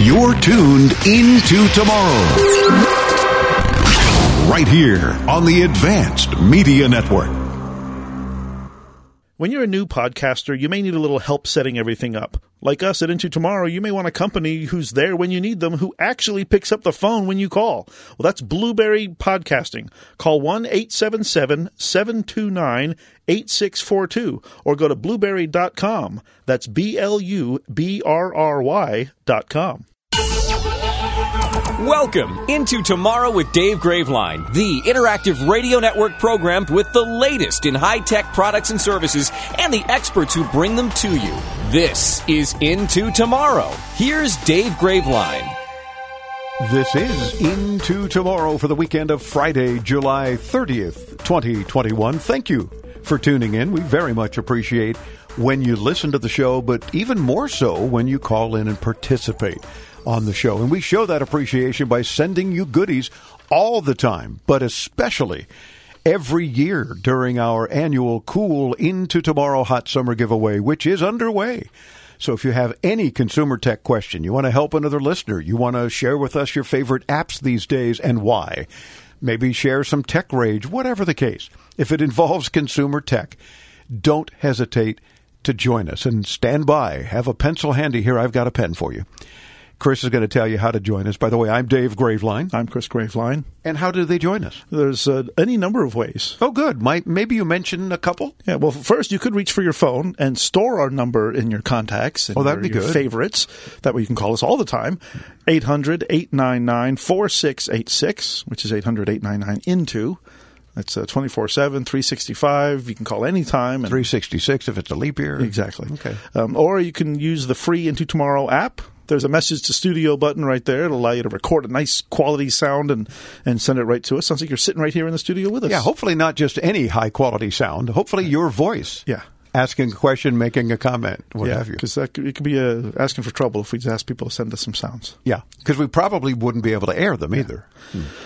You're tuned into tomorrow. Right here on the Advanced Media Network. When you're a new podcaster, you may need a little help setting everything up. Like us at Into Tomorrow, you may want a company who's there when you need them, who actually picks up the phone when you call. Well, that's Blubrry Podcasting. Call 1 877 729 8642 or go to blubrry.com. That's B L U B R R Y.com. Welcome into Tomorrow with Dave Graveline, the interactive radio network programmed with the latest in high tech products and services and the experts who bring them to you. This is Into Tomorrow. Here's Dave Graveline. This is Into Tomorrow for the weekend of Friday, July 30th, 2021. Thank you for tuning in. We very much appreciate when you listen to the show, but even more so when you call in and participate on the show. And we show that appreciation by sending you goodies all the time, but especially every year during our annual Cool Into Tomorrow Hot Summer giveaway, which is underway. So if you have any consumer tech question, you want to help another listener, you want to share with us your favorite apps these days and why, maybe share some tech rage, whatever the case. If it involves consumer tech, don't hesitate to join us and stand by. Have a pencil handy here. I've got a pen for you. Chris is going to tell you how to join us. By the way, I'm Dave Graveline. I'm Chris Graveline. And how do they join us? There's uh, any number of ways. Oh, good. Might, maybe you mentioned a couple? Yeah, well, first, you could reach for your phone and store our number in your contacts and Oh, that'd your, be your good. favorites. That way you can call us all the time. 800 899 4686, which is 800 899 INTO. That's uh, 24 7, 365. You can call anytime. And 366 if it's a leap year. Exactly. Okay. Um, or you can use the free Into Tomorrow app. There's a message to studio button right there. It'll allow you to record a nice quality sound and, and send it right to us. Sounds like you're sitting right here in the studio with us. Yeah, hopefully not just any high quality sound. Hopefully your voice. Yeah. Asking a question, making a comment, what yeah, have you. because it could be uh, asking for trouble if we just ask people to send us some sounds. Yeah, because we probably wouldn't be able to air them either.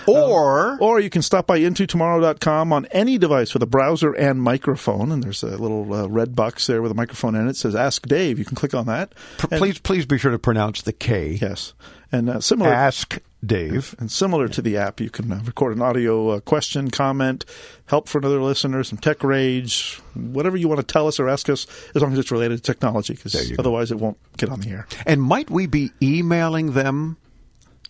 Or Or you can stop by intotomorrow.com on any device with a browser and microphone. And there's a little uh, red box there with a microphone in it. It says Ask Dave. You can click on that. p- And- please, please be sure to pronounce the K. Yes. And uh, similar. Ask Dave. And similar to the app, you can uh, record an audio uh, question, comment, help for another listener, some tech rage, whatever you want to tell us or ask us, as long as it's related to technology, because you go. otherwise it won't get on the air. And might we be emailing them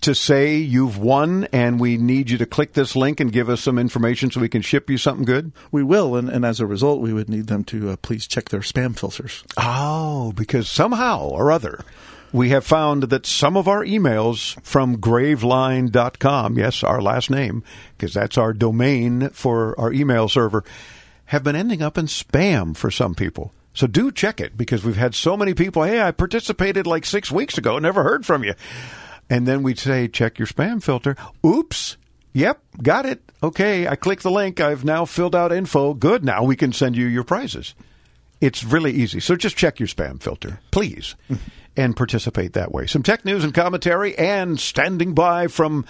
to say you've won and we need you to click this link and give us some information so we can ship you something good? We will, and, and as a result, we would need them to uh, please check their spam filters. Oh, because somehow or other we have found that some of our emails from graveline.com, yes, our last name, because that's our domain for our email server, have been ending up in spam for some people. So do check it because we've had so many people, hey, I participated like six weeks ago, never heard from you. And then we'd say, check your spam filter. Oops. Yep, got it. Okay, I clicked the link. I've now filled out info. Good. Now we can send you your prizes. It's really easy. So just check your spam filter, please, and participate that way. Some tech news and commentary, and standing by from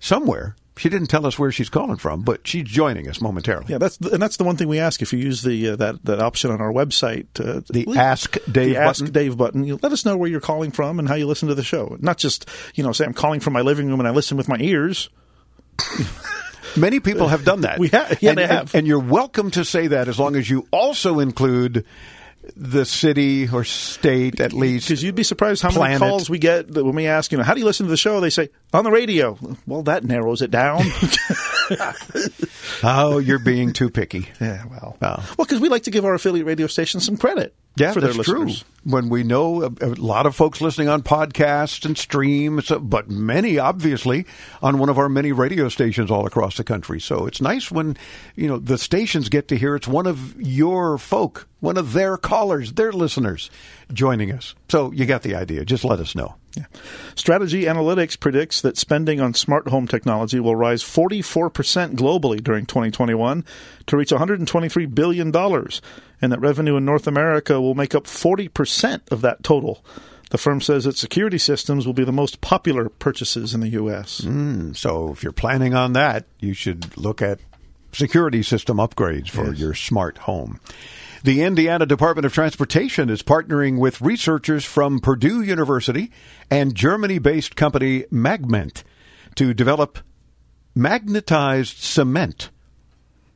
somewhere. She didn't tell us where she's calling from, but she's joining us momentarily. Yeah, that's the, and that's the one thing we ask. If you use the uh, that that option on our website, uh, The leave- Ask Dave the Ask button. Dave button, you let us know where you're calling from and how you listen to the show. Not just you know say I'm calling from my living room and I listen with my ears. Many people have done that. We have- yeah, and, they and- have. And, you're welcome to say that as long as you also include the city or state at least. Because you'd be surprised how Planet. many calls we get when we ask, you know, how do you listen to the show? They say on the radio. Well, that narrows it down. Oh, you're being too picky. yeah, well, Oh. well, because we like to give our affiliate radio stations some credit. Yeah, for their that's listeners. true. When we know a, a lot of folks listening on podcasts and streams, but many obviously on one of our many radio stations all across the country. So it's nice when you know the stations get to hear it's one of your folk, one of their callers, their listeners joining us. So you got the idea. Just let us know. Yeah. Strategy Analytics predicts that spending on smart home technology will rise 44% globally during 2021 to reach $123 billion, and that revenue in North America will make up 40% of that total. The firm says that security systems will be the most popular purchases in the U.S. Hmm, so if you're planning on that, you should look at security system upgrades for Yes. your smart home. The Indiana Department of Transportation is partnering with researchers from Purdue University and Germany based company Magment to develop magnetized cement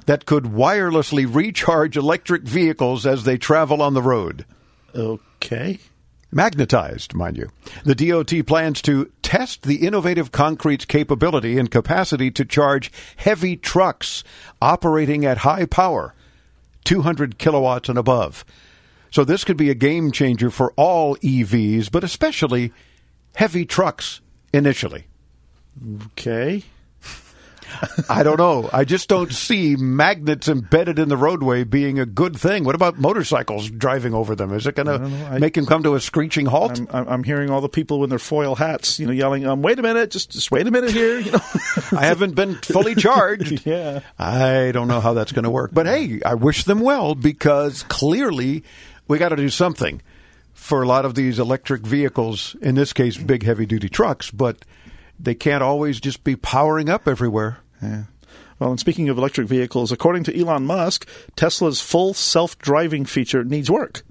that could wirelessly recharge electric vehicles as they travel on the road. Okay. Magnetized, mind you. The DOT plans to test the innovative concrete's capability and capacity to charge heavy trucks operating at high power 200 kilowatts and above. So this could be a game changer for all EVs, but especially heavy trucks initially. Okay. I don't know. I just don't see magnets embedded in the roadway being a good thing. What about motorcycles driving over them? Is it going to make them come to a screeching halt? I'm, I'm, hearing all the people in their foil hats, you know, yelling, um, "Wait a minute! Just just wait a minute here!" You know. I haven't been fully charged. yeah. I don't know how that's going to work. But hey, I wish them well because clearly we got to do something for a lot of these electric vehicles, in this case, big heavy duty trucks, but they can't always just be powering up everywhere. Yeah. Well, and speaking of electric vehicles, according to Elon Musk, Tesla's full self driving feature needs work.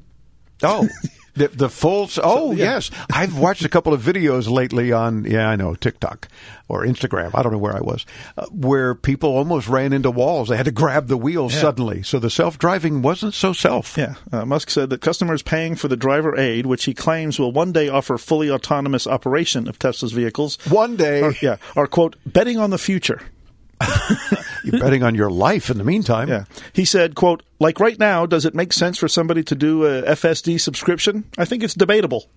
Oh. The, the full. Oh yeah. yes, I've watched a couple of videos lately on yeah I know TikTok or Instagram. I don't know where I was, uh, where people almost ran into walls. They had to grab the wheels Yeah. suddenly. So the self driving wasn't so self. Yeah. Uh, Musk said that customers paying for the driver aid, which he claims will one day offer fully autonomous operation of Tesla's vehicles, One day, are, yeah, are, quote, betting on the future. you're betting on your life in the meantime. Yeah. He said, quote, like right now, does it make sense for somebody to do a FSD subscription? I think it's debatable.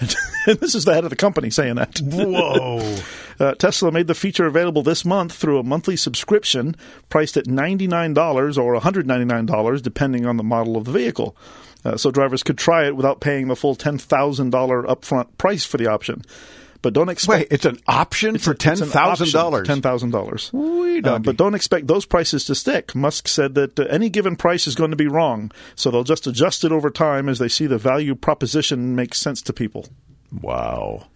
And this is the head of the company saying that. Whoa. Uh, Tesla made the feature available this month through a monthly subscription priced at $99 or $199, depending on the model of the vehicle. Uh, so drivers could try it without paying the full $10,000 upfront price for the option. But don't expect. Wait, it's an option for ten It's an thousand dollars. $10,000. Wee Uh, doggy. but don't expect those prices to stick. Musk said that uh, any given price is going to be wrong, so they'll just adjust it over time as they see the value proposition makes sense to people. Wow.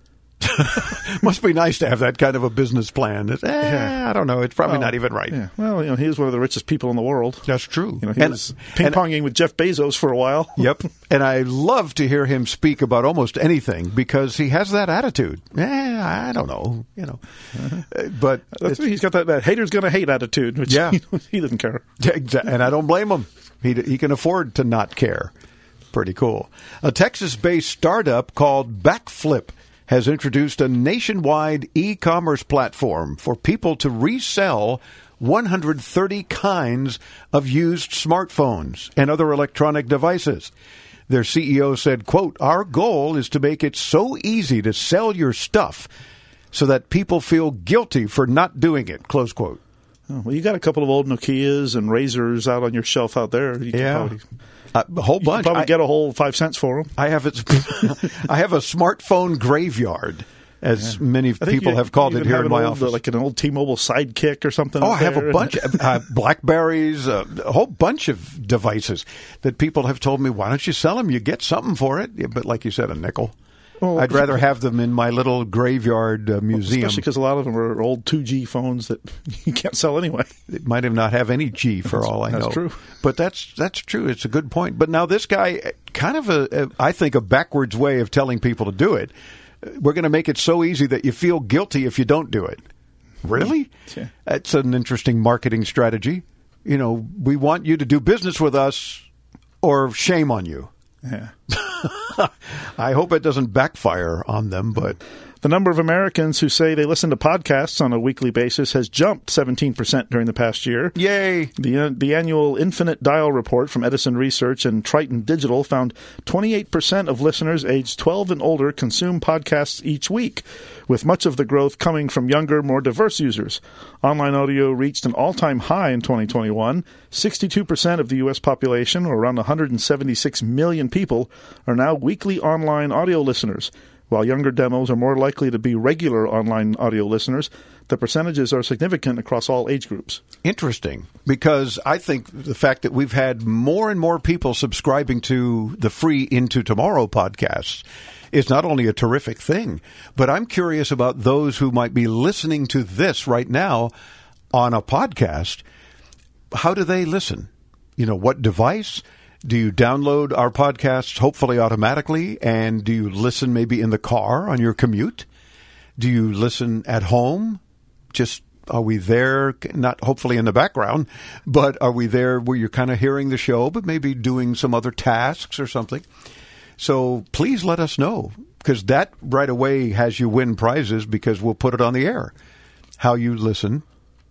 Must be nice to have that kind of a business plan. Eh, I don't know. It's probably not even right. Yeah. Well, you know, he is one of the richest people in the world. That's true. You know, he And- was ping ponging with Jeff Bezos for a while. Yep. And I love to hear him speak about almost anything because he has that attitude. Eh, I don't know, you know. Uh, But he's got that, that haters gonna hate attitude, which Yeah. he doesn't care. And I don't blame him. He he can afford to not care. Pretty cool. A Texas-based startup called Backflip has introduced a nationwide e-commerce platform for people to resell 130 kinds of used smartphones and other electronic devices. Their CEO said, quote, "Our goal is to make it so easy to sell your stuff so that people feel guilty for not doing it." Close quote. Oh, well, you got a couple of old Nokias and Razrs out on your shelf out there. You Yeah. probably, Uh, a whole bunch. probably I- get a whole five cents for them. I have it. I have a smartphone graveyard, as many people you- have called it here in my old, office. like an old T-Mobile Sidekick or something. Oh, I have there. a bunch of uh, Blackberries, uh, a whole bunch of devices that people have told me, why don't you sell them? You get something for it. Yeah, but like you said, a nickel. Oh, I'd rather have them in my little graveyard uh, museum. Especially because a lot of them are old 2G phones that you can't sell anyway. It might have not have any G for all I that's know. That's true. But that's that's true. It's a good point. But now this guy, uh, kind of a, a I think a backwards way of telling people to do it. Uh, We're going to make it so easy that you feel guilty if you don't do it. Really? Yeah. That's an interesting marketing strategy. You know, we want you to do business with us, or shame on you. Yeah. I hope it doesn't backfire on them, but The number of Americans who say they listen to podcasts on a weekly basis has jumped 17% during the past year. yay! The, uh, the annual Infinite Dial report from Edison Research and Triton Digital found 28% of listeners aged 12 and older consume podcasts each week, with much of the growth coming from younger, more diverse users. Online audio reached an all time high in 2021. 62% of the U.S. population, or around 176 million people, are now weekly online audio listeners. While younger demos are more likely to be regular online audio listeners, the percentages are significant across all age groups. Interesting, because I think the fact that we've had more and more people subscribing to the free Into Tomorrow podcasts is not only a terrific thing, but I'm curious about those who might be listening to this right now on a podcast. How do they listen? You know, what device? Do you download our podcasts hopefully automatically? And do you listen maybe in the car on your commute? Do you listen at home? Just are we there? Not hopefully in the background, but are we there where you're kind of hearing the show, but maybe doing some other tasks or something? So please let us know because that right away has you win prizes because we'll put it on the air. How you listen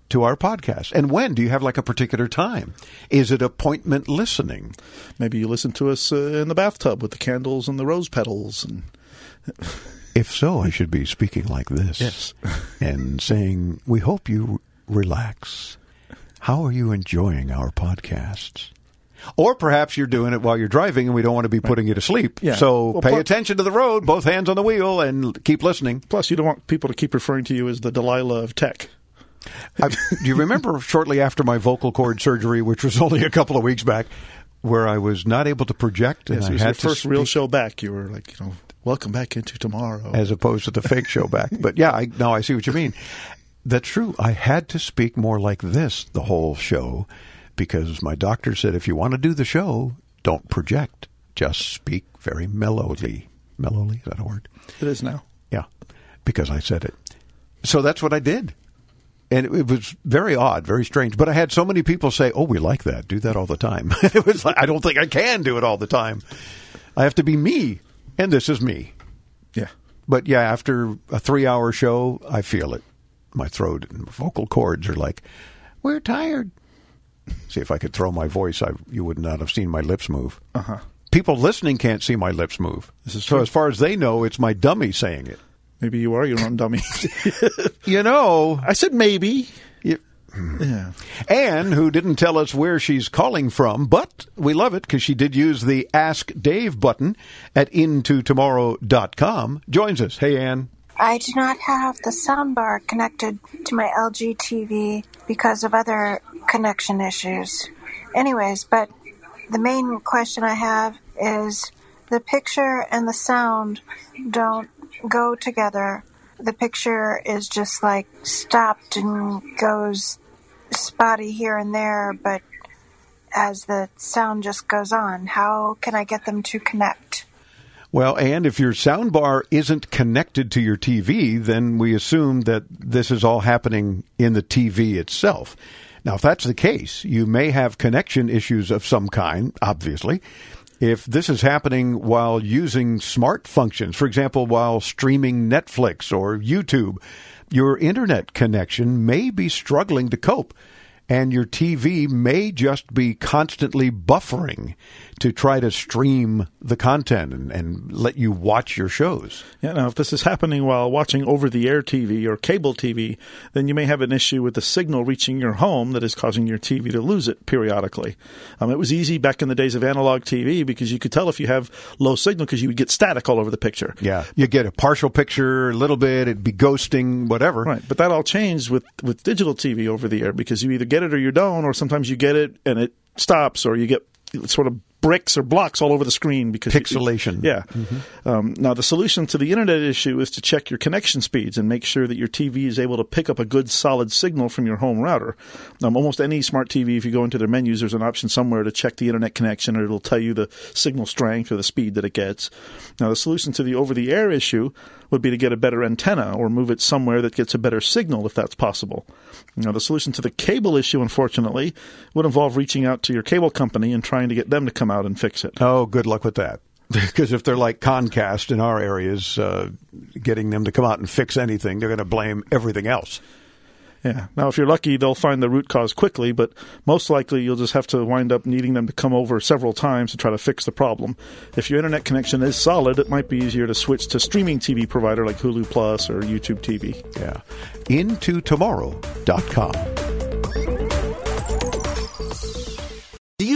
to our podcast. And when? Do you have like a particular time? Is it appointment listening? Maybe you listen to us uh, in the bathtub with the candles and the rose petals. And if so, I should be speaking like this. Yes. and saying, We hope you relax. How are you enjoying our podcasts? Or perhaps you're doing it while you're driving and we don't want to be putting you to sleep. Yeah. So Well, pay plus- attention to the road, both hands on the wheel, and keep listening. plus, you don't want people to keep referring to you as the Delilah of tech. I, do you remember shortly after my vocal cord surgery, which was only a couple of weeks back, where I was not able to project and Yes, I it was had your first real show back. You were like, you know, welcome back into tomorrow. as opposed to the fake show back. But yeah, I, now I see what you mean. That's true. I had to speak more like this the whole show because my doctor said if you want to do the show, don't project. Just speak very mellowly. Mellowly, is that a word? it is now. Yeah, because I said it. So that's what I did. And it, was very odd, very strange. But I had so many people say, "Oh, we like that. Do that all the time." it was like I don't think I can do it all the time. I have to be me, and this is me. Yeah. But yeah, after a three-hour show, I feel it. My throat and vocal cords are like, "We're tired." See if I could throw my voice. I you would not have seen my lips move. Uh-huh. People listening can't see my lips move. So as far as they know, it's my dummy saying it. Maybe you are your own dummy. You know, I said maybe. you- Yeah. Anne, who didn't tell us where she's calling from, but we love it because she did use the Ask Dave button at intotomorrow.com, joins us. Hey, Anne. I do not have the soundbar connected to my LG TV because of other connection issues. Anyways, but the main question I have is the picture and the sound don't go together. The picture is just like stopped and goes spotty here and there, but as the sound just goes on, how can I get them to connect? Well, and if your soundbar isn't connected to your TV, then we assume that this is all happening in the TV itself. Now, if that's the case, you may have connection issues of some kind, obviously. If this is happening while using smart functions, for example, while streaming Netflix or YouTube, your internet connection may be struggling to cope and your TV may just be constantly buffering to try to stream the content and, and let you watch your shows. Yeah, now if this is happening while watching over the air TV or cable TV, then you may have an issue with the signal reaching your home that is causing your TV to lose it periodically. Um, it was easy back in the days of analog TV because you could tell if you have low signal because you would get static all over the picture. Yeah, you get a partial picture, a little bit, it'd be ghosting, whatever. Right, but that all changed with, with digital TV over the air because you either get it or you don't, or sometimes you get it and it stops, or you get sort of bricks or blocks all over the screen because you- Pixelation. yeah. Um, now the solution to the internet issue is to check your connection speeds and make sure that your TV is able to pick up a good solid signal from your home router. Um, almost any smart TV, if you go into their menus, there's an option somewhere to check the internet connection, and it'll tell you the signal strength or the speed that it gets. Now the solution to the over-the-air issue would be to get a better antenna or move it somewhere that gets a better signal if that's possible. Now, the solution to the cable issue, unfortunately, would involve reaching out to your cable company and trying to get them to come out and fix it. Oh, good luck with that. Because if they're like Comcast in our areas, uh, getting them to come out and fix anything, they're going to blame everything else. Yeah. Now, if you're lucky, they'll find the root cause quickly, but most likely you'll just have to wind up needing them to come over several times to try to fix the problem. If your internet connection is solid, it might be easier to switch to streaming TV provider like Hulu Plus or YouTube TV. Yeah. Intotomorrow.com.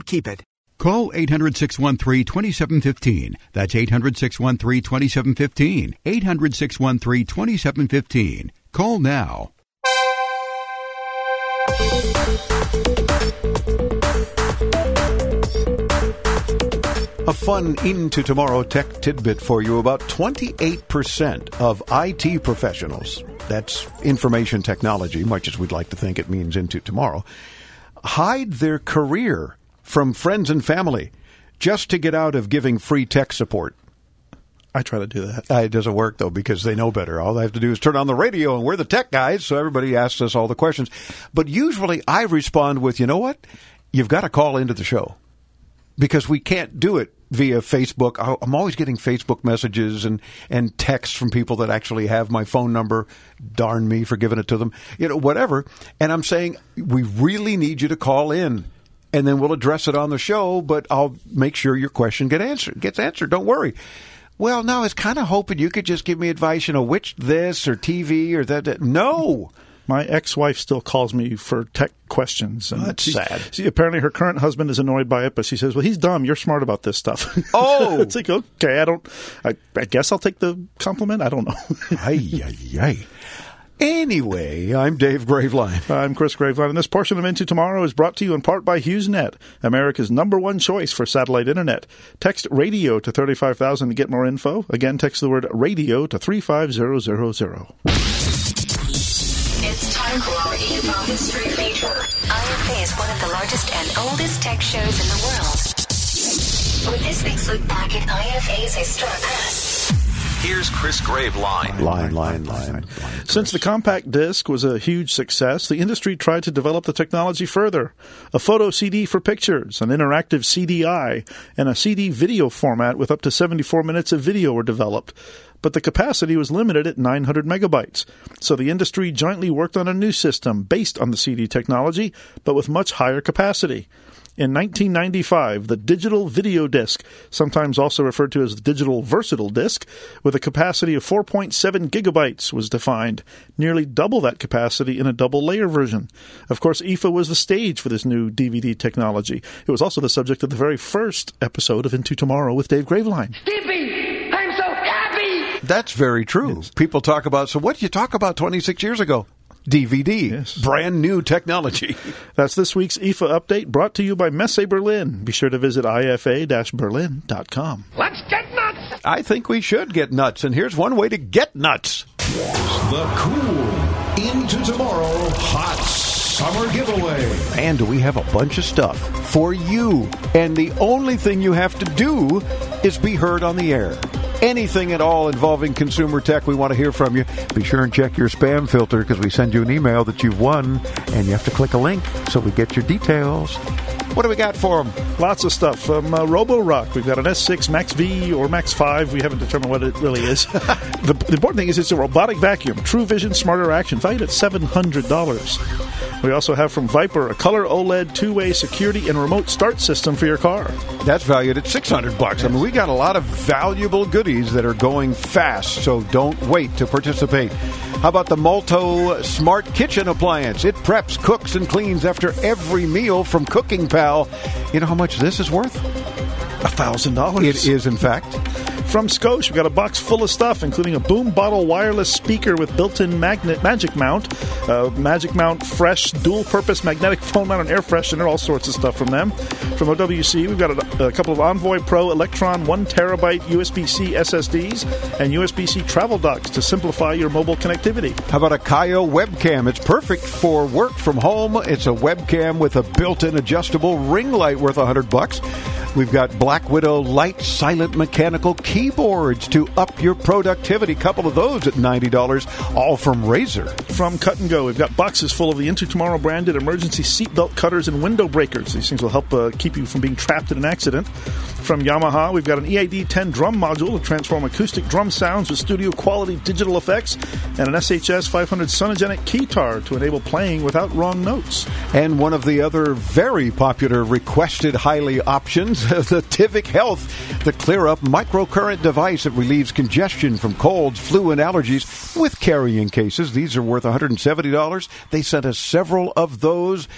keep it. Call 800 613 2715. That's 800 613 2715. 800 613 2715. Call now. A fun into tomorrow tech tidbit for you. About 28% of IT professionals, that's information technology, much as we'd like to think it means into tomorrow, hide their career from friends and family just to get out of giving free tech support. I try to do that. Uh, it doesn't work though because they know better. All they have to do is turn on the radio, and we're the tech guys, so everybody asks us all the questions. But usually, I respond with, "You know what? You've got to call into the show because we can't do it via Facebook. I'm always getting Facebook messages and and texts from people that actually have my phone number. Darn me for giving it to them, you know, whatever. And I'm saying we really need you to call in." And then we'll address it on the show, but I'll make sure your question get answered, gets answered. Don't worry. Well, no, I was kind of hoping you could just give me advice, you know, which this or TV or that. that. No. My ex-wife still calls me for tech questions. And That's sad. she- apparently, her current husband is annoyed by it, but she says, "Well, he's dumb. You're smart about this stuff." Oh. it's like okay, I don't. I, I guess I'll take the compliment. I don't know. Ay, ay, ay. Anyway, I'm Dave Graveline. I'm Chris Graveline, and this portion of Into Tomorrow is brought to you in part by HughesNet, America's number one choice for satellite internet. Text radio to 35000 to get more info. Again, text the word radio to 35000. It's time for our Info History feature. IFA is one of the largest and oldest tech shows in the world. With this week's look back at IFA's historic past. Here's Chris Graveline. Line, line, line. Since the compact disc was a huge success, the industry tried to develop the technology further. A photo CD for pictures, an interactive CDI, and a CD video format with up to 74 minutes of video were developed. But the capacity was limited at 900 megabytes. So the industry jointly worked on a new system based on the CD technology, but with much higher capacity. In 1995, the digital video disc, sometimes also referred to as the digital versatile disc, with a capacity of 4.7 gigabytes, was defined, nearly double that capacity in a double layer version. Of course, IFA was the stage for this new DVD technology. It was also the subject of the very first episode of Into Tomorrow with Dave Graveline. Skippy, I'm so happy! That's very true. People talk about, so what did you talk about 26 years ago? DVD. Brand new technology. That's this week's IFA update brought to you by Messe Berlin. Be sure to visit ifa-berlin.com. Let's get nuts! I think we should get nuts, and here's one way to get nuts. The cool into tomorrow hot summer giveaway. And we have a bunch of stuff for you. And the only thing you have to do is be heard on the air. Anything at all involving consumer tech, we want to hear from you. Be sure and check your spam filter because we send you an email that you've won, and you have to click a link so we get your details. What do we got for them? Lots of stuff from uh, Roborock. We've got an S6 Max V or Max 5. We haven't determined what it really is. the, the important thing is it's a robotic vacuum, True Vision Smarter Action, valued at $700. We also have from Viper a color OLED two-way security and remote start system for your car. That's valued at 600 bucks. I mean, we got a lot of valuable goodies that are going fast, so don't wait to participate. How about the Multo Smart Kitchen Appliance? It preps, cooks, and cleans after every meal from Cooking You know how much this is worth? A thousand dollars. It is, in fact. From Scosche, we've got a box full of stuff, including a boom bottle wireless speaker with built-in magnet magic mount, uh, magic mount fresh dual-purpose magnetic phone mount and air freshener, all sorts of stuff from them. From OWC, we've got a, a couple of Envoy Pro Electron one terabyte USB-C SSDs and USB-C travel docks to simplify your mobile connectivity. How about a Kiyo webcam? It's perfect for work from home. It's a webcam with a built-in adjustable ring light worth 100 bucks. We've got BlackWidow Lite silent mechanical keyboards to up your productivity. Couple of those at $90, all from Razer. From Cut and Go, we've got boxes full of the Into Tomorrow branded emergency seatbelt cutters and window breakers. These things will help uh, keep you from being trapped in an accident. From Yamaha, we've got an EAD 10 drum module to transform acoustic drum sounds with studio quality digital effects, and an SHS 500 Sonogenic keytar to enable playing without wrong notes. And one of the other very popular requested highly options, the Tivic Health, the Clear Up microcurrent device that relieves congestion from colds, flu, and allergies with carrying cases. These are worth $170. They sent us several of those.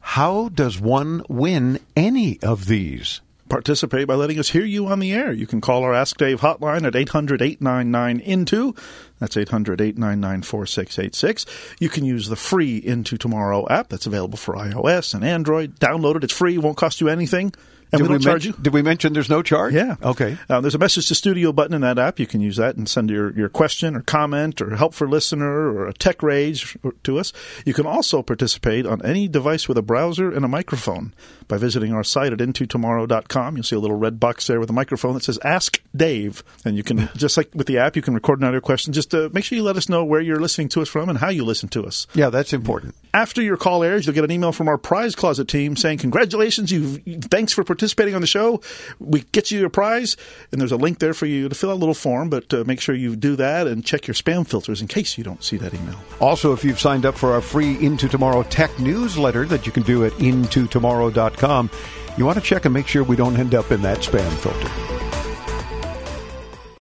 How does one win any of these? participate by letting us hear you on the air. You can call our Ask Dave hotline at 800 899 INTO. That's 800 899 4686. You can use the free Into Tomorrow app that's available for iOS and Android. Download it. It's free. It won't cost you anything. And did we we charge you. Did we mention there's no charge? Yeah. Okay. Uh, there's a message to studio button in that app. You can use that and send your, your question or comment or help for listener or a tech rage to us. You can also participate on any device with a browser and a microphone by visiting our site at intotomorrow.com. You'll see a little red box there with a microphone that says Ask Dave. And you can, just like with the app, you can record an audio question. Just uh, make sure you let us know where you're listening to us from and how you listen to us. Yeah, that's important. After your call airs, you'll get an email from our prize closet team saying, Congratulations, you thanks for participating on the show. We get you your prize, and there's a link there for you to fill out a little form, but uh, make sure you do that and check your spam filters in case you don't see that email. Also, if you've signed up for our free Into Tomorrow tech newsletter that you can do at intotomorrow.com, you want to check and make sure we don't end up in that spam filter.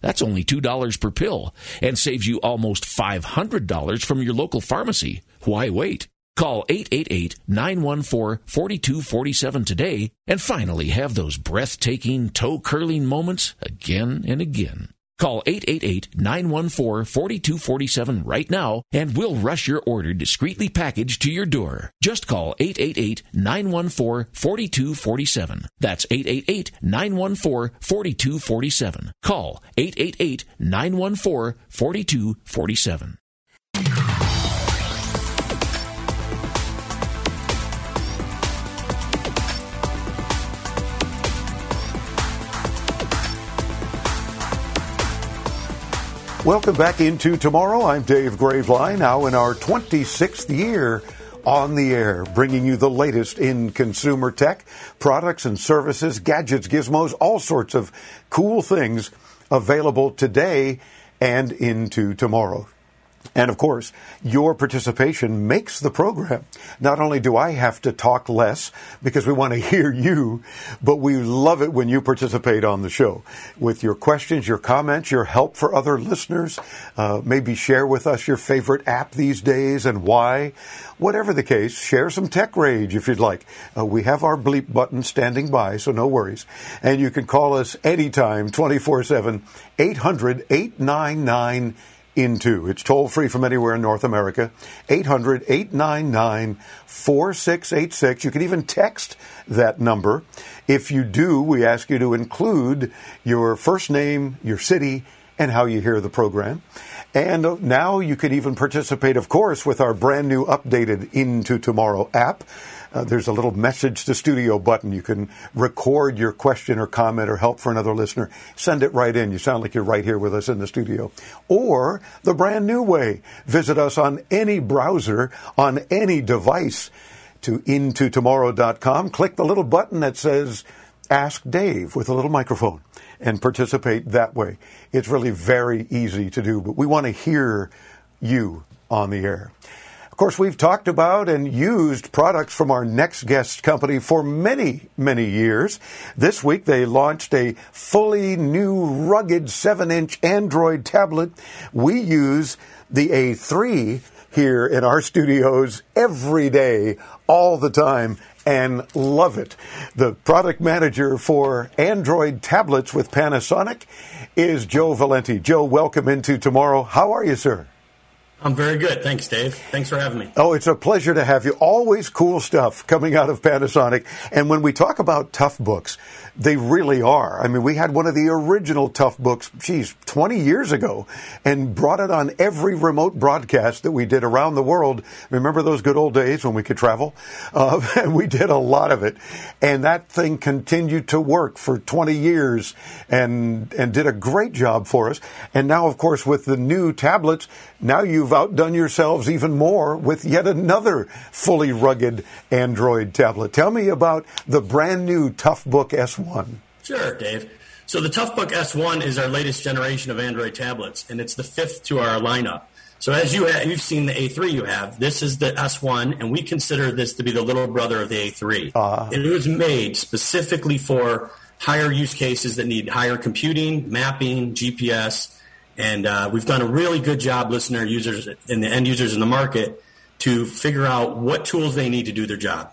That's only $2 per pill and saves you almost $500 from your local pharmacy. Why wait? Call 888-914-4247 today and finally have those breathtaking, toe-curling moments again and again. Call 888-914-4247 right now and we'll rush your order discreetly packaged to your door. Just call 888-914-4247. That's 888-914-4247. Call 888-914-4247. Welcome back into tomorrow. I'm Dave Graveline, now in our 26th year on the air, bringing you the latest in consumer tech, products and services, gadgets, gizmos, all sorts of cool things available today and into tomorrow. And of course, your participation makes the program. Not only do I have to talk less because we want to hear you, but we love it when you participate on the show with your questions, your comments, your help for other listeners. Uh, maybe share with us your favorite app these days and why. Whatever the case, share some tech rage if you'd like. Uh, we have our bleep button standing by, so no worries. And you can call us anytime, 24 7, 800 899 into. It's toll free from anywhere in North America. 800 899 4686. You can even text that number. If you do, we ask you to include your first name, your city, and how you hear the program. And uh, now you can even participate, of course, with our brand new updated Into Tomorrow app. Uh, there's a little message to studio button. You can record your question or comment or help for another listener. Send it right in. You sound like you're right here with us in the studio. Or the brand new way. Visit us on any browser, on any device to intotomorrow.com. Click the little button that says Ask Dave with a little microphone and participate that way. It's really very easy to do, but we want to hear you on the air. Of course, we've talked about and used products from our next guest company for many, many years. This week they launched a fully new rugged 7 inch Android tablet. We use the A3 here in our studios every day, all the time, and love it. The product manager for Android tablets with Panasonic is Joe Valenti. Joe, welcome into tomorrow. How are you, sir? I'm very good. Thanks, Dave. Thanks for having me. Oh, it's a pleasure to have you. Always cool stuff coming out of Panasonic. And when we talk about Toughbooks, they really are. I mean, we had one of the original Toughbooks, geez, 20 years ago, and brought it on every remote broadcast that we did around the world. Remember those good old days when we could travel? Uh, and we did a lot of it. And that thing continued to work for 20 years and, and did a great job for us. And now, of course, with the new tablets, now you've outdone yourselves even more with yet another fully rugged Android tablet. Tell me about the brand new Toughbook S1. Sure, Dave. So the Toughbook S1 is our latest generation of Android tablets, and it's the fifth to our lineup. So as you have, you've seen the A3 you have, this is the S1, and we consider this to be the little brother of the A3. Uh-huh. It was made specifically for higher use cases that need higher computing, mapping, GPS, and uh, we've done a really good job our users and the end users in the market to figure out what tools they need to do their job.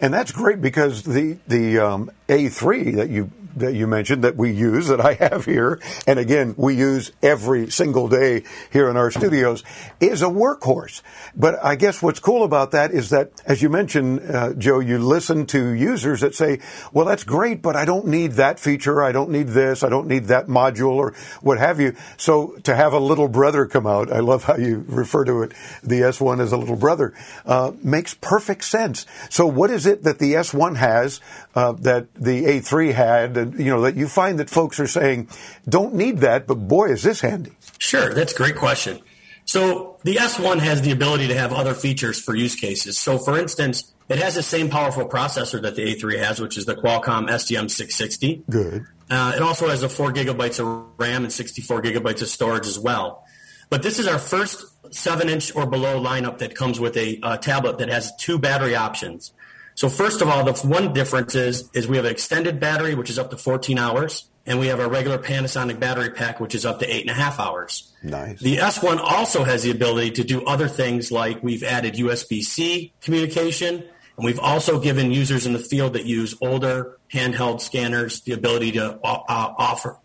And that's great because the the um, A3 that you that you mentioned that we use that I have here, and again we use every single day here in our studios, is a workhorse. But I guess what's cool about that is that, as you mentioned, uh, Joe, you listen to users that say, "Well, that's great, but I don't need that feature. I don't need this. I don't need that module, or what have you." So to have a little brother come out, I love how you refer to it, the S1 as a little brother, uh, makes perfect sense. So what is it that the S1 has uh, that the A3 had? And you know that you find that folks are saying don't need that, but boy, is this handy. Sure, that's a great question. So the S1 has the ability to have other features for use cases. So for instance, it has the same powerful processor that the A3 has, which is the Qualcomm SDM660. Good. Uh, it also has a four gigabytes of RAM and 64 gigabytes of storage as well. But this is our first seven inch or below lineup that comes with a uh, tablet that has two battery options. So first of all, the one difference is, is we have an extended battery, which is up to 14 hours, and we have our regular Panasonic battery pack, which is up to eight and a half hours. Nice. The S1 also has the ability to do other things like we've added USB-C communication, and we've also given users in the field that use older handheld scanners the ability to uh, offer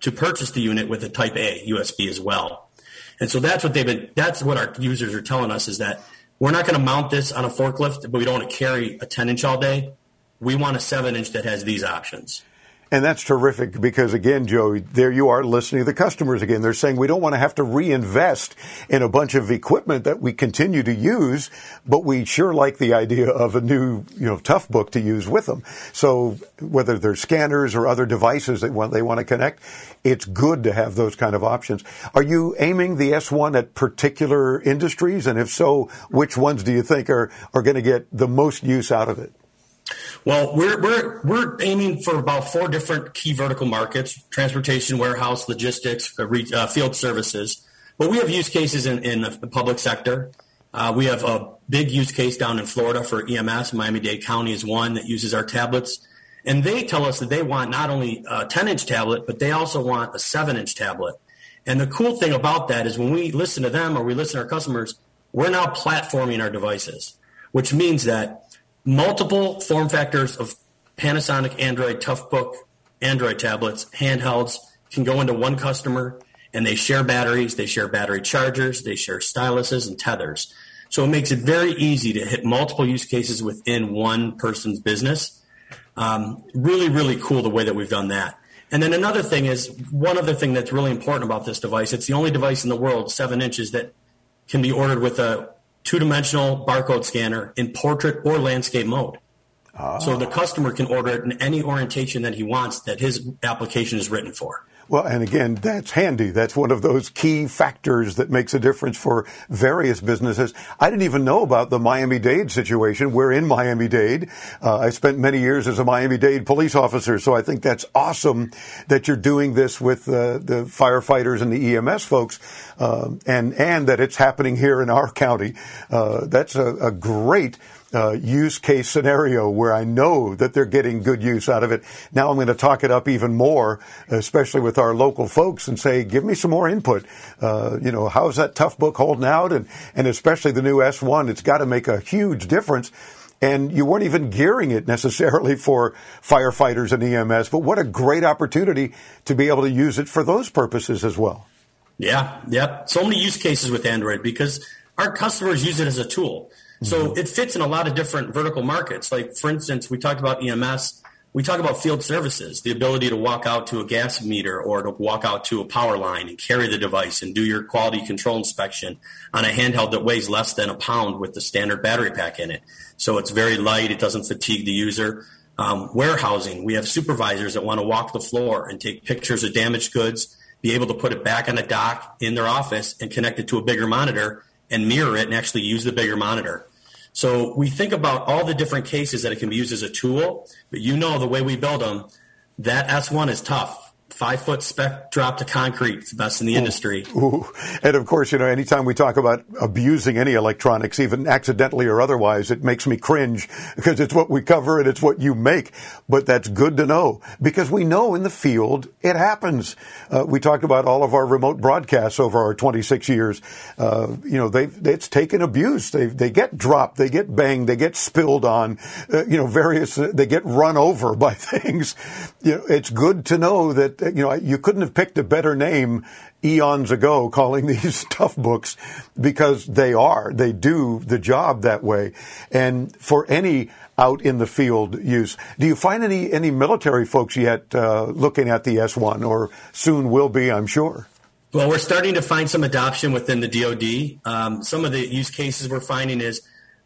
to purchase the unit with a Type A USB as well. And so that's what they've been. That's what our users are telling us is that we're not going to mount this on a forklift, but we don't want to carry a 10 inch all day. We want a 7 inch that has these options. And that's terrific because again, Joe, there you are listening to the customers again. They're saying we don't want to have to reinvest in a bunch of equipment that we continue to use, but we sure like the idea of a new, you know, Toughbook to use with them. So whether they're scanners or other devices that want, they want to connect, it's good to have those kind of options. Are you aiming the S1 at particular industries? And if so, which ones do you think are, are going to get the most use out of it? Well, we're, we're, we're aiming for about four different key vertical markets transportation, warehouse, logistics, uh, uh, field services. But we have use cases in, in the public sector. Uh, we have a big use case down in Florida for EMS. Miami Dade County is one that uses our tablets. And they tell us that they want not only a 10 inch tablet, but they also want a 7 inch tablet. And the cool thing about that is when we listen to them or we listen to our customers, we're now platforming our devices, which means that multiple form factors of Panasonic Android Toughbook Android tablets, handhelds, can go into one customer and they share batteries, they share battery chargers, they share styluses and tethers. So it makes it very easy to hit multiple use cases within one person's business. Um, really, really cool the way that we've done that. And then another thing is one other thing that's really important about this device. It's the only device in the world, seven inches, that can be ordered with a two-dimensional barcode scanner in portrait or landscape mode. Ah. So the customer can order it in any orientation that he wants that his application is written for. Well, and again, that's handy. That's one of those key factors that makes a difference for various businesses. I didn't even know about the Miami Dade situation. We're in Miami Dade. Uh, I spent many years as a Miami Dade police officer, so I think that's awesome that you're doing this with uh, the firefighters and the EMS folks, uh, and and that it's happening here in our county. Uh, that's a, a great uh, use case scenario where I know that they're getting good use out of it. Now I'm going to talk it up even more, especially with our local folks, and say, give me some more input. Uh, you know, how's that Toughbook holding out, and and especially the new S1. It's got to make a huge difference. And you weren't even gearing it necessarily for firefighters and EMS, but what a great opportunity to be able to use it for those purposes as well. Yeah, yeah. So many use cases with Android because our customers use it as a tool. So mm-hmm. it fits in a lot of different vertical markets. Like, for instance, we talked about EMS. We talk about field services, the ability to walk out to a gas meter or to walk out to a power line and carry the device and do your quality control inspection on a handheld that weighs less than a pound with the standard battery pack in it. So it's very light. It doesn't fatigue the user. Um, warehousing, we have supervisors that want to walk the floor and take pictures of damaged goods, be able to put it back on a dock in their office and connect it to a bigger monitor and mirror it and actually use the bigger monitor. So we think about all the different cases that it can be used as a tool, but you know the way we build them, that S1 is tough five foot spec drop to concrete. It's the best in the industry. Ooh. And of course, you know, anytime we talk about abusing any electronics, even accidentally or otherwise, it makes me cringe because it's what we cover and it's what you make. But that's good to know because we know in the field it happens. Uh, we talked about all of our remote broadcasts over our 26 years. Uh, you know, they it's taken abuse. They they get dropped, they get banged, they get spilled on. Uh, you know, various they get run over by things. You know, it's good to know that you know, you couldn't have picked a better name eons ago calling these Toughbooks because they are. They do the job that way. And for any out in the field use, do you find any, any military folks yet uh, looking at the S1 or soon will be, I'm sure? Well, we're starting to find some adoption within the DoD. Um, some of the use cases we're finding is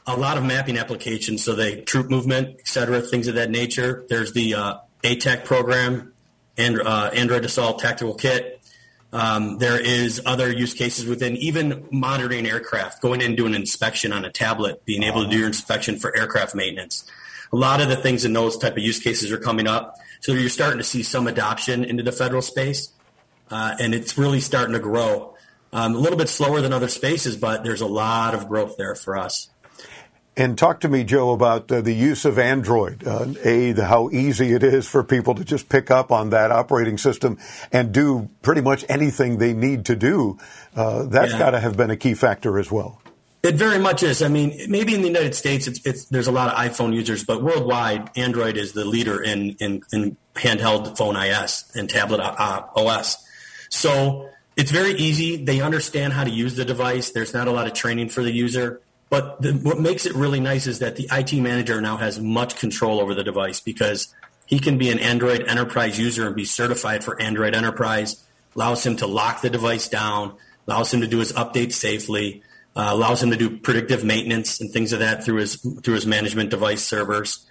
a lot of mapping applications, so the troop movement, et cetera, things of that nature. There's the uh, ATAK program and, uh, Android Assault Tactical Kit. Um, there is other use cases within even monitoring aircraft, going in and doing an inspection on a tablet, being able to do your inspection for aircraft maintenance. A lot of the things in those type of use cases are coming up. So you're starting to see some adoption into the federal space, uh, and it's really starting to grow. Um, a little bit slower than other spaces, but there's a lot of growth there for us. And talk to me, Joe, about uh, the use of Android. Uh, a, the, how easy it is for people to just pick up on that operating system and do pretty much anything they need to do. Uh, that's yeah. got to have been a key factor as well. It very much is. I mean, maybe in the United States, it's, it's, there's a lot of iPhone users, but worldwide, Android is the leader in, in, in handheld phone IS and tablet uh, OS. So it's very easy. They understand how to use the device. There's not a lot of training for the user. But the, what makes it really nice is that the IT manager now has much control over the device because he can be an Android enterprise user and be certified for Android enterprise, allows him to lock the device down, allows him to do his updates safely, uh, allows him to do predictive maintenance and things of that through his through his management device servers.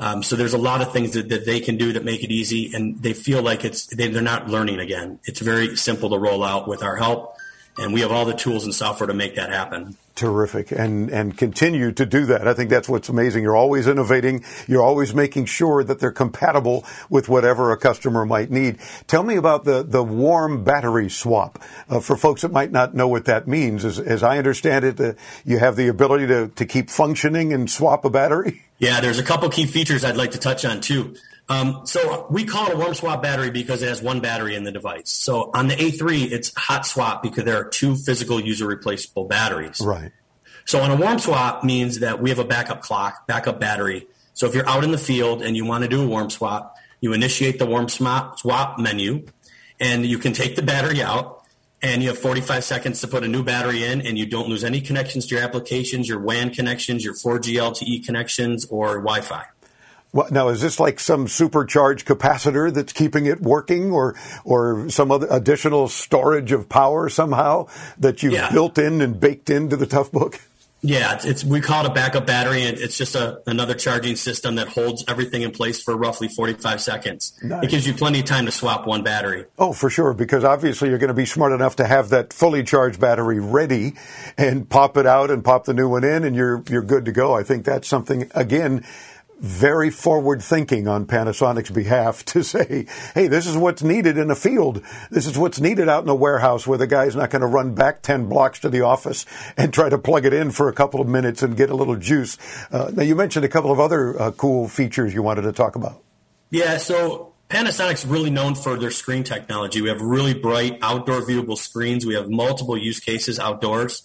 Um, so there's a lot of things that, that they can do that make it easy, and they feel like it's they, they're not learning again. It's very simple to roll out with our help, and we have all the tools and software to make that happen terrific and and continue to do that. I think that's what's amazing. You're always innovating. You're always making sure that they're compatible with whatever a customer might need. Tell me about the the warm battery swap uh, for folks that might not know what that means. As, as I understand it, uh, you have the ability to to keep functioning and swap a battery. Yeah, there's a couple key features I'd like to touch on too. Um, so we call it a warm swap battery because it has one battery in the device. So on the A3, it's hot swap because there are two physical user replaceable batteries. Right. So on a warm swap means that we have a backup clock, backup battery. So if you're out in the field and you want to do a warm swap, you initiate the warm swap, swap menu and you can take the battery out and you have 45 seconds to put a new battery in and you don't lose any connections to your applications, your WAN connections, your 4G LTE connections or Wi-Fi. Well, now, is this like some supercharged capacitor that's keeping it working, or or some other additional storage of power somehow that you've yeah. built in and baked into the Toughbook? Yeah, it's, it's we call it a backup battery, and it's just a, another charging system that holds everything in place for roughly 45 seconds. Nice. It gives you plenty of time to swap one battery. Oh, for sure, because obviously you're going to be smart enough to have that fully charged battery ready and pop it out and pop the new one in, and you're you're good to go. I think that's something again very forward thinking on Panasonic's behalf to say, hey, this is what's needed in a field. This is what's needed out in a warehouse where the guy's not going to run back 10 blocks to the office and try to plug it in for a couple of minutes and get a little juice. Uh, now, you mentioned a couple of other uh, cool features you wanted to talk about. Yeah, so Panasonic's really known for their screen technology. We have really bright outdoor viewable screens. We have multiple use cases outdoors.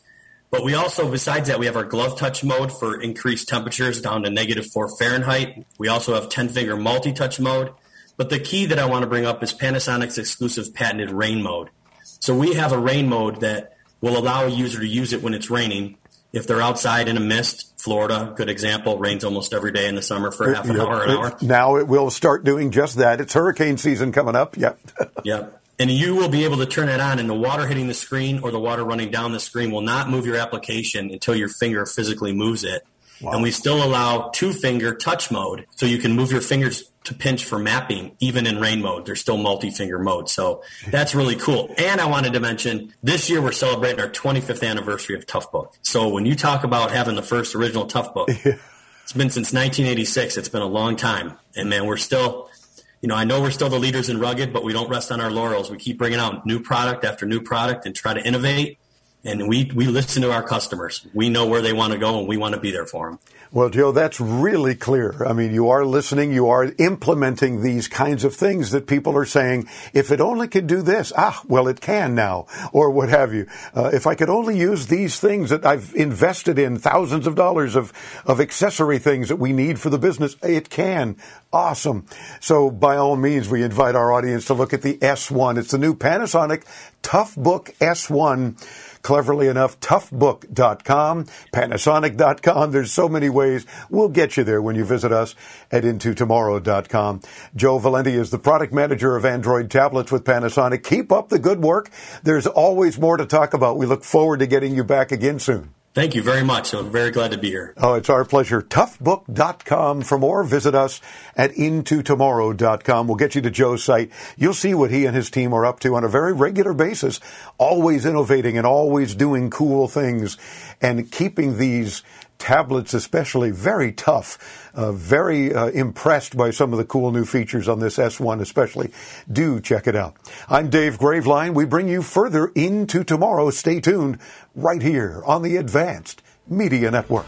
But we also, besides that, we have our glove touch mode for increased temperatures down to negative four Fahrenheit. We also have 10 finger multi touch mode. But the key that I want to bring up is Panasonic's exclusive patented rain mode. So we have a rain mode that will allow a user to use it when it's raining. If they're outside in a mist, Florida, good example, rains almost every day in the summer for half an Yep. hour, an hour. Now it will start doing just that. It's hurricane season coming up. Yep. Yep. And you will be able to turn it on, and the water hitting the screen or the water running down the screen will not move your application until your finger physically moves it. And we still allow two finger touch mode, so you can move your fingers to pinch for mapping, even in rain mode. There's still multi finger mode. So that's really cool. And I wanted to mention this year we're celebrating our 25th anniversary of toughbook So when you talk about having the first original toughbook it's been since 1986. It's been a long time. And man, we're still, you know, I know we're still the leaders in rugged, but we don't rest on our laurels. We keep bringing out new product after new product and try to innovate. And we, we listen to our customers. We know where they want to go and we want to be there for them. Well, Joe, that's really clear. I mean, you are listening, you are implementing these kinds of things that people are saying, if it only could do this, ah, well, it can now, or what have you. Uh, if I could only use these things that I've invested in thousands of dollars of, of accessory things that we need for the business, it can. Awesome. So by all means, we invite our audience to look at the S1. It's the new Panasonic Toughbook S1 cleverly enough, toughbook.com, panasonic.com. There's so many ways. We'll get you there when you visit us at intotomorrow.com. Joe Valenti is the product manager of Android tablets with Panasonic. Keep up the good work. There's always more to talk about. We look forward to getting you back again soon. Thank you very much. I'm very glad to be here. Oh, it's our pleasure. Toughbook.com. For more, visit us at intotomorrow.com. We'll get you to Joe's site. You'll see what he and his team are up to on a very regular basis, always innovating and always doing cool things and keeping these tablets especially very tough. Uh, very uh, impressed by some of the cool new features on this S1 especially. Do check it out. I'm Dave Graveline. We bring you further into tomorrow. Stay tuned right here on the Advanced Media Network.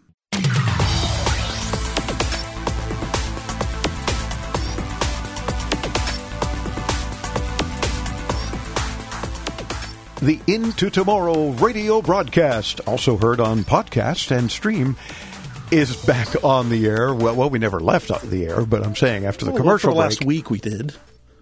The Into Tomorrow radio broadcast, also heard on podcast and stream, is back on the air. Well, well, we never left the air, but I'm saying after the Well, commercial for the last week we did.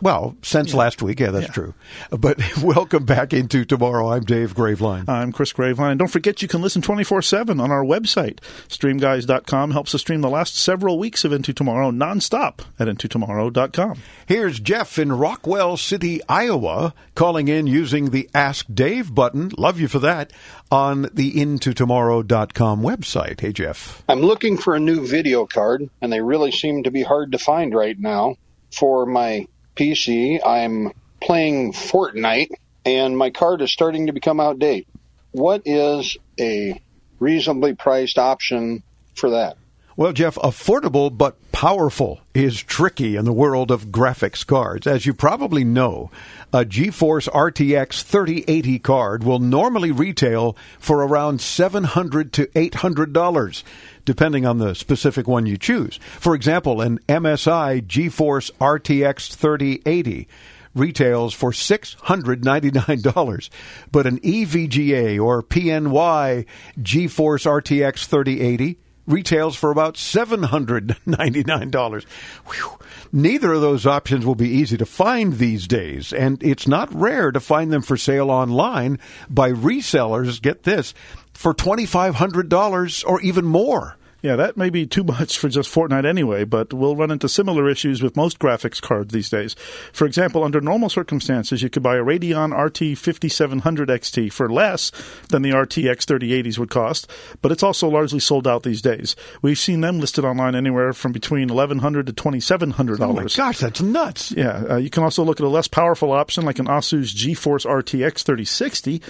Well, since last week, yeah, that's true. But welcome back into tomorrow. I'm Dave Graveline. I'm Chris Graveline. Don't forget you can listen 24-7 on our website. Streamguys.com helps us stream the last several weeks of Into Tomorrow nonstop at intotomorrow.com. Here's Jeff in Rockwell City, Iowa, calling in using the Ask Dave button. Love you for that on the intotomorrow.com website. Hey, Jeff. I'm looking for a new video card, and they really seem to be hard to find right now. For my PC, I'm playing Fortnite, and my card is starting to become outdated. What is a reasonably priced option for that? Well, Jeff, affordable but powerful is tricky in the world of graphics cards. As you probably know, a GeForce RTX 3080 card will normally retail for around $700 to $800, depending on the specific one you choose. For example, an MSI GeForce RTX 3080 retails for $699, but an EVGA or PNY GeForce RTX 3080 retails for about $799. Whew. Neither of those options will be easy to find these days, and it's not rare to find them for sale online by resellers, get this, for $2,500 or even more. Yeah, that may be too much for just Fortnite anyway, but we'll run into similar issues with most graphics cards these days. For example, under normal circumstances, you could buy a Radeon RT 5700 XT for less than the RTX 3080s would cost, but it's also largely sold out these days. We've seen them listed online anywhere from between 1,100 to $2,700. Oh my gosh, that's nuts. Yeah, uh, you can also look at a less powerful option like an Asus GeForce RTX 3060.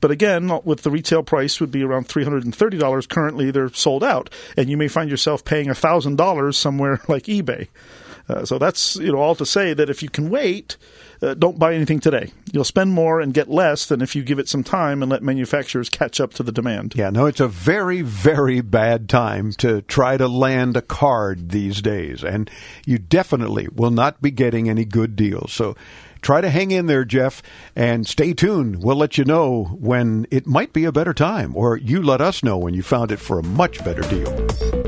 But again, with the retail price would be around $330 currently, they're sold out. And you may find yourself paying $1,000 somewhere like eBay. Uh, so that's you know all to say that if you can wait, uh, don't buy anything today. You'll spend more and get less than if you give it some time and let manufacturers catch up to the demand. Yeah, no, it's a very, very bad time to try to land a card these days, and you definitely will not be getting any good deals. So try to hang in there, Jeff, and stay tuned. We'll let you know when it might be a better time, or you let us know when you found it for a much better deal.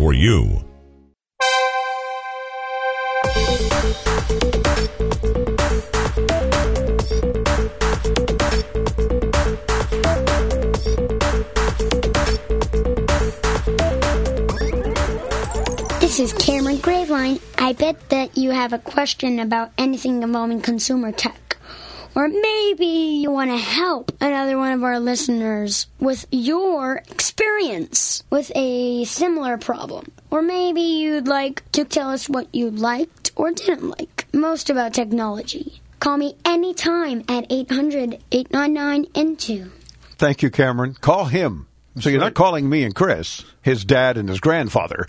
for you. This is Cameron Graveline. I bet that you have a question about anything involving consumer tech. Or maybe you want to help another one of our listeners with your experience with a similar problem. Or maybe you'd like to tell us what you liked or didn't like most about technology. Call me anytime at 800 899 INTO. Thank you, Cameron. Call him. So you're not calling me and Chris, his dad and his grandfather.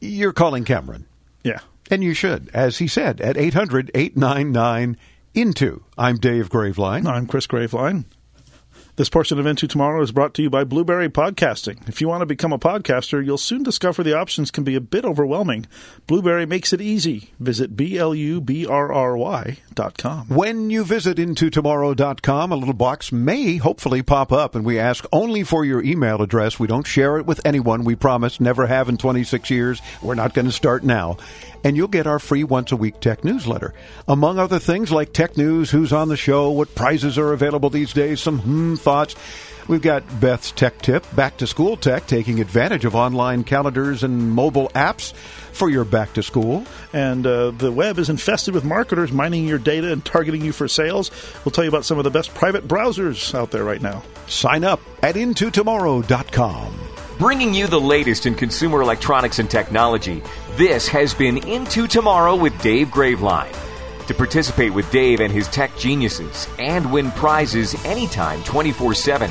You're calling Cameron. Yeah. And you should, as he said, at 800 899 INTO. I'm Dave Graveline. I'm Chris Graveline. This portion of Into Tomorrow is brought to you by Blubrry Podcasting. If you want to become a podcaster, you'll soon discover the options can be a bit overwhelming. Blubrry makes it easy. Visit B-L-U-B-R-R-Y dot com. When you visit intotomorrow.com, a little box may hopefully pop up, and we ask only for your email address. We don't share it with anyone, we promise, never have in 26 years. We're not going to start now. And you'll get our free once a week tech newsletter. Among other things like tech news, who's on the show, what prizes are available these days, some hmm thoughts. We've got Beth's Tech Tip, back to school tech, taking advantage of online calendars and mobile apps for your back to school. And uh, the web is infested with marketers mining your data and targeting you for sales. We'll tell you about some of the best private browsers out there right now. Sign up at intotomorrow.com. Bringing you the latest in consumer electronics and technology, this has been Into Tomorrow with Dave Graveline. To participate with Dave and his tech geniuses and win prizes anytime 24 7,